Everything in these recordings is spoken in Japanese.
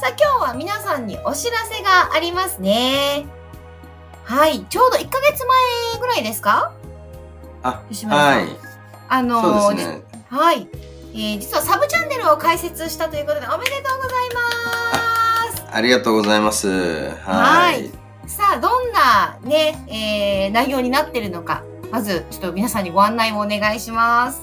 さあ、今日は皆さんにお知らせがありますね。はい、ちょうど1ヶ月前ぐらいですか？あ、はい。あのね。はい。えー実はサブチャンネルを開設したということで、おめでとうございます。ありがとうございます。ははいい。さあ、どんなね、えー内容になってるのか、まず、ちょっと皆さんにご案内をお願いします。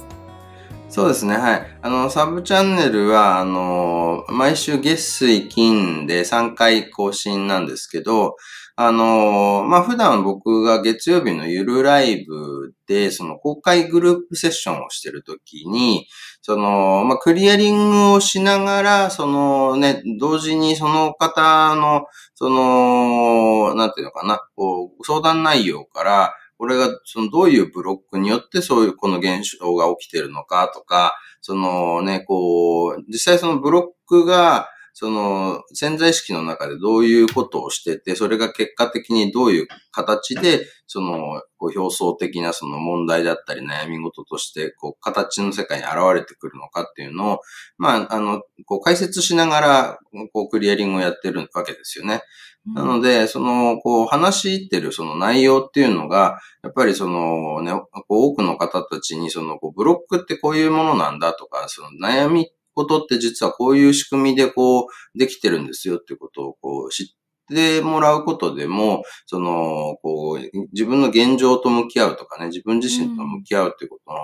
そうですね。はい。あの、サブチャンネルは、あの、毎週月水金で3回更新なんですけど、あの、まあ、普段僕が月曜日のゆるライブで、その公開グループセッションをしてるときに、その、まあ、クリアリングをしながら、そのね、同時にその方の、その、なんていうのかな、こう、相談内容から、これが、その、どういうブロックによってそういう、この現象が起きてるのかとか、そのね、こう、実際そのブロックが、その潜在意識の中でどういうことをしてて、それが結果的にどういう形で、その、こう表層的なその問題だったり悩み事として、こう、形の世界に現れてくるのかっていうのを、まあ、あの、こう解説しながら、こう、クリアリングをやってるわけですよね。なので、その、こう、話してるその内容っていうのが、やっぱりそのね、こう多くの方たちにその、こう、ブロックってこういうものなんだとか、その悩みことって実はこういう仕組みでこう、できてるんですよっていうことをこう、知ってもらうことでも、その、こう、自分の現状と向き合うとかね、自分自身と向き合うっていうことの、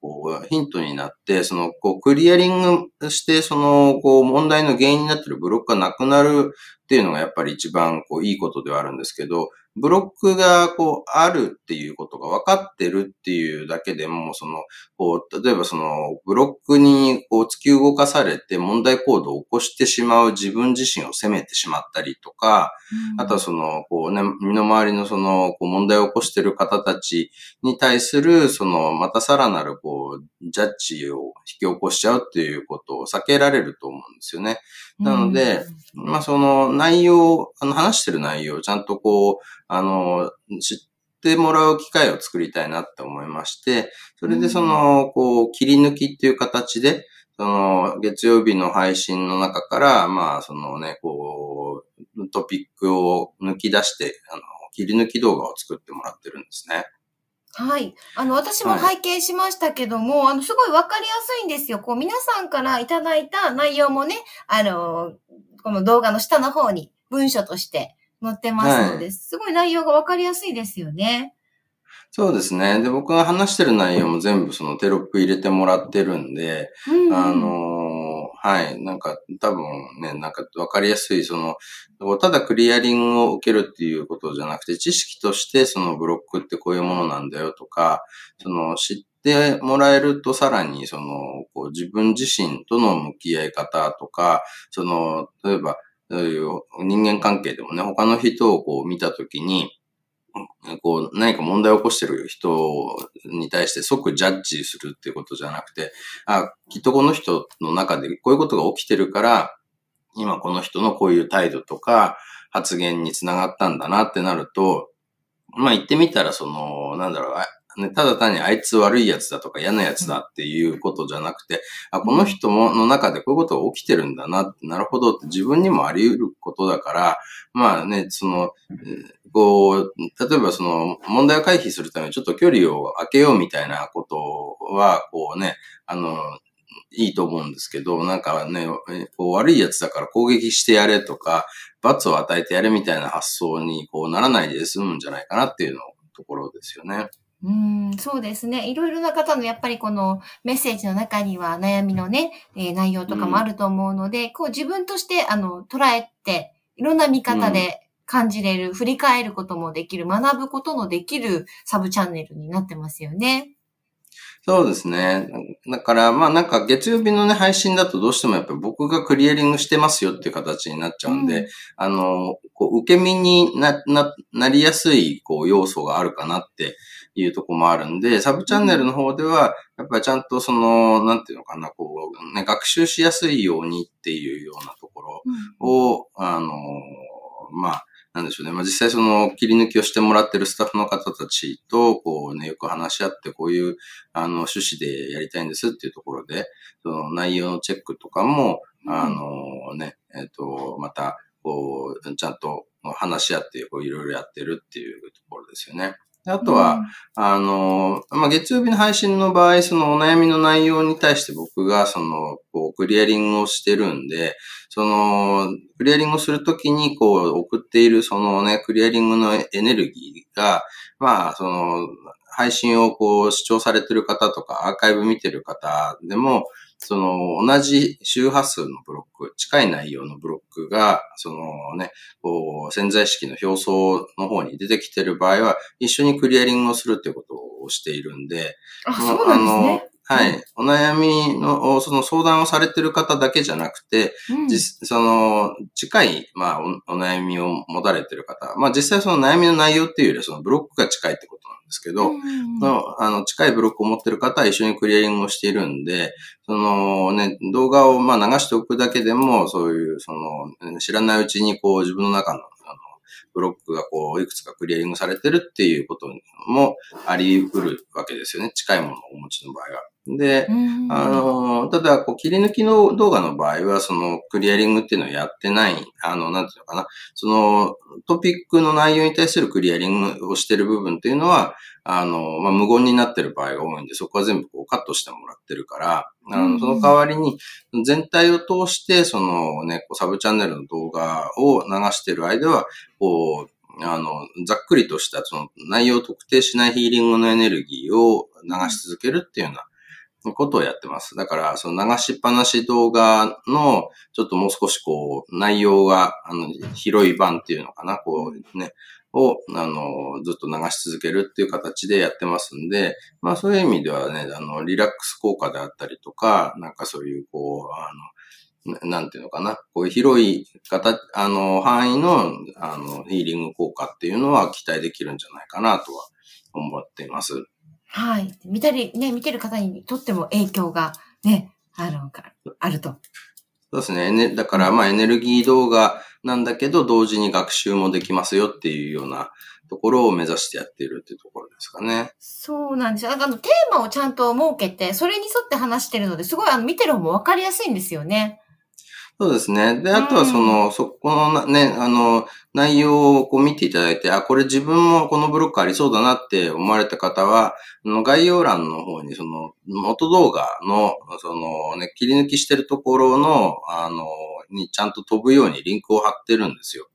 こう、ヒントになって、その、こう、クリアリングして、その、こう、問題の原因になってるブロックがなくなるっていうのがやっぱり一番こういいことではあるんですけど、ブロックがこうあるっていうことが分かってるっていうだけでも、その、こう、例えばそのブロックにこう突き動かされて問題行動を起こしてしまう自分自身を責めてしまったりとか、あとはその、こうね、身の回りのその、こう問題を起こしている方たちに対する、その、またさらなる、こう、ジャッジを引き起こしちゃうっていうことを避けられると思うんですよね。なので、まあその内容、あの話してる内容をちゃんとこう、あの、知ってもらう機会を作りたいなって思いまして、それでその、こう、切り抜きっていう形で、その、月曜日の配信の中から、まあ、そのね、こう、トピックを抜き出して、あの、切り抜き動画を作ってもらってるんですね。はい。あの、私も拝見しましたけども、あの、すごいわかりやすいんですよ。こう、皆さんからいただいた内容もね、あの、この動画の下の方に文書として載ってますので、はすごい内容がわかりやすいですよね。そうですね。で、僕が話してる内容も全部そのテロップ入れてもらってるんで、うん。あのーはい。なんか、多分ね、なんかわかりやすい、その、ただクリアリングを受けるっていうことじゃなくて、知識としてそのブロックってこういうものなんだよとか、その、知ってもらえるとさらに、その、こう自分自身との向き合い方とか、その、例えば、そういう人間関係でもね、他の人をこう見たときに、こう、何か問題を起こしてる人に対して即ジャッジするっていうことじゃなくて、あ、きっとこの人の中でこういうことが起きてるから、今この人のこういう態度とか発言につながったんだなってなると、まあ言ってみたらその、なんだろう、ね、ただ単にあいつ悪いやつだとか嫌なやつだっていうことじゃなくて、あ、この人の中でこういうことが起きてるんだな、なるほどって自分にもあり得ることだから、まあね、その、こう、例えばその問題を回避するためにちょっと距離を空けようみたいなことは、こうね、あの、いいと思うんですけど、なんかね、こう悪いやつだから攻撃してやれとか、罰を与えてやれみたいな発想にこうならないで済むんじゃないかなっていうのところですよね。うん、そうですね。いろいろな方のやっぱりこのメッセージの中には悩みのね、えー内容とかもあると思うので、こう自分としてあの捉えて、いろんな見方で感じれる、振り返ることもできる、学ぶことのできるサブチャンネルになってますよね。そうですね。だから、まあなんか月曜日のね、配信だとどうしてもやっぱり僕がクリエリングしてますよっていう形になっちゃうんで、うん、あの、こう受け身にな、な、なりやすい、こう、要素があるかなっていうとこもあるんで、サブチャンネルの方では、やっぱりちゃんとその、なんていうのかな、こう、ね、学習しやすいようにっていうようなところを、うん、あの、まあ、なんでしょうね。まあ、実際その切り抜きをしてもらってるスタッフの方たちと、こうね、よく話し合って、こういう、あの、趣旨でやりたいんですっていうところで、その内容のチェックとかも、あのね、えっ、ー、と、また、こう、ちゃんと話し合って、こう、いろいろやってるっていうところですよね。あとは、うん、あの、まあ、月曜日の配信の場合、そのお悩みの内容に対して僕が、その、こう、クリアリングをしてるんで、その、クリアリングをするときに、こう、送っている、そのね、クリアリングのエネルギーが、まあ、その、配信をこう、視聴されてる方とか、アーカイブ見てる方でも、その、同じ周波数のブロック、近い内容のブロックが、そのね、こう、潜在意識の表層の方に出てきてる場合は、一緒にクリアリングをするっていうことをしているんで、あ、そうなんですね。はい。お悩みの、その相談をされてる方だけじゃなくて、うん、実その、近い、まあお、お悩みを持たれてる方、まあ実際その悩みの内容っていうよりは、そのブロックが近いってことなんですけど、うん、のあの、近いブロックを持ってる方は一緒にクリアリングをしているんで、そのね、動画をまあ流しておくだけでも、そういう、その、知らないうちにこう自分の中のブロックがこう、いくつかクリアリングされてるっていうこともあり得るわけですよね。近いものをお持ちの場合は。で、あの、ただ、こう、切り抜きの動画の場合は、その、クリアリングっていうのをやってない、あの、なんていうのかな、その、トピックの内容に対するクリアリングをしてる部分っていうのは、あの、まあ、無言になってる場合が多いんで、そこは全部こうカットしてもらってるから、あの、その代わりに、全体を通して、そのね、こうサブチャンネルの動画を流してる間は、こう、あの、ざっくりとしたその内容を特定しないヒーリングのエネルギーを流し続けるっていうようなことをやってます。だから、その流しっぱなし動画の、ちょっともう少しこう、内容が、あの、広い版っていうのかな、こうね、を、あの、ずっと流し続けるっていう形でやってますんで、まあそういう意味ではね、あの、リラックス効果であったりとか、なんかそういう、こう、あの、なんていうのかな。こういう広い形、あの、範囲の、あの、ヒーリング効果っていうのは期待できるんじゃないかなとは思っています。はい。見たり、ね、見てる方にとっても影響がね、あの、あると。そうですね。だから、まあ、エネルギー動画なんだけど、同時に学習もできますよっていうようなところを目指してやっているっていうところですかね。そうなんですよ。なんかあの、テーマをちゃんと設けて、それに沿って話してるので、すごいあの、見てる方もわかりやすいんですよね。そうですね。で、あとはその、うん、そこのね、あの、内容をこう見ていただいて、あ、これ自分もこのブロックありそうだなって思われた方は、あの概要欄の方にその、元動画の、そのね、切り抜きしてるところの、あの、にちゃんと飛ぶようにリンクを貼ってるんですよ。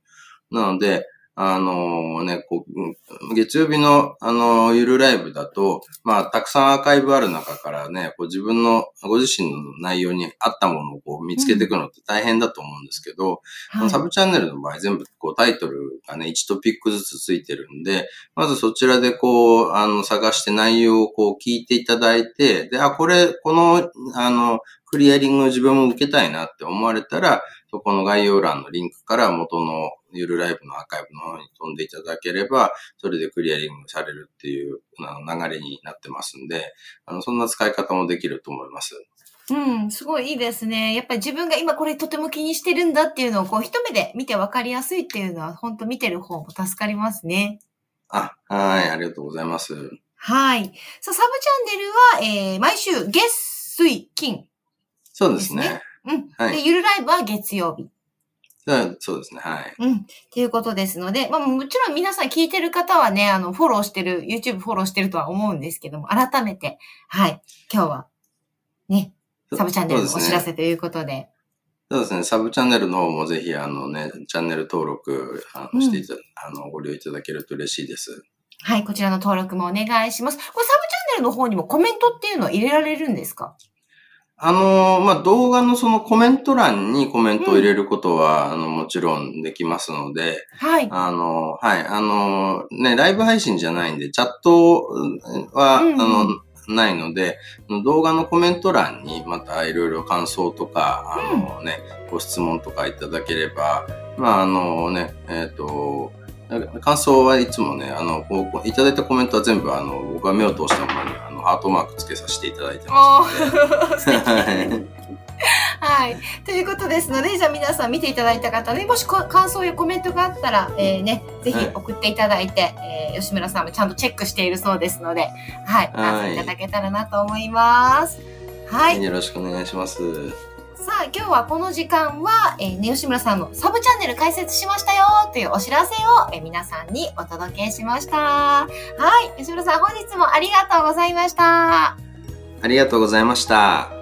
なので、あのね、こう、月曜日の、あの、ゆるライブだと、まあ、たくさんアーカイブある中からね、こう自分の、ご自身の内容に合ったものをこう見つけていくのって大変だと思うんですけど、うん。はい、サブチャンネルの場合全部こうタイトルがね、1トピックずつついてるんで、まずそちらでこう、あの、探して内容をこう聞いていただいて、で、あ、これ、この、あの、クリアリングを自分も受けたいなって思われたら、そこの概要欄のリンクから元のゆるライブのアーカイブの方に飛んでいただければ、それでクリアリングされるっていう流れになってますんで、あの、そんな使い方もできると思います。うん、すごいいいですね。やっぱり自分が今これとても気にしてるんだっていうのをこう一目で見てわかりやすいっていうのは本当見てる方も助かりますね。あ、はい、ありがとうございます。はい。さあ、サブチャンネルは、えー、毎週月、水、金、そうですね。うん。はい、で、ゆるライブは月曜日。そうですね。はい。うん。っていうことですので、まあもちろん皆さん聞いてる方はね、あの、フォローしてる、YouTube フォローしてるとは思うんですけども、改めて、はい。今日は、ね、サブチャンネルのお知らせということで。そうですね。サブチャンネルの方もぜひ、あのね、チャンネル登録あのしていた、うん、あの、ご利用いただけると嬉しいです。はい。こちらの登録もお願いします。これサブチャンネルの方にもコメントっていうのは入れられるんですか？あの、まあ、動画のそのコメント欄にコメントを入れることは、うん、あの、もちろんできますので、はい。あの、はい。あの、ね、ライブ配信じゃないんで、チャットは、うんうん、あの、ないので、動画のコメント欄にまたいろいろ感想とか、あのね、ご質問とかいただければ、まああのね、えっ、と、感想はいつもね、あの、いただいたコメントは全部、あの、僕が目を通したままに、あの、ハートマークつけさせていただいてますので。はい。ということですので、じゃあ皆さん見ていただいた方ね、もし感想やコメントがあったら、えー、ね、ぜひ送っていただいて、はい、えー、吉村さんもちゃんとチェックしているそうですので、はい。感想いただけたらなと思います。はい。よろしくお願いします。さあ、今日はこの時間は、えー、ね、吉村さんのサブチャンネル開設しましたよというお知らせを、えー、皆さんにお届けしました。はい。吉村さん、本日もありがとうございました。ありがとうございました。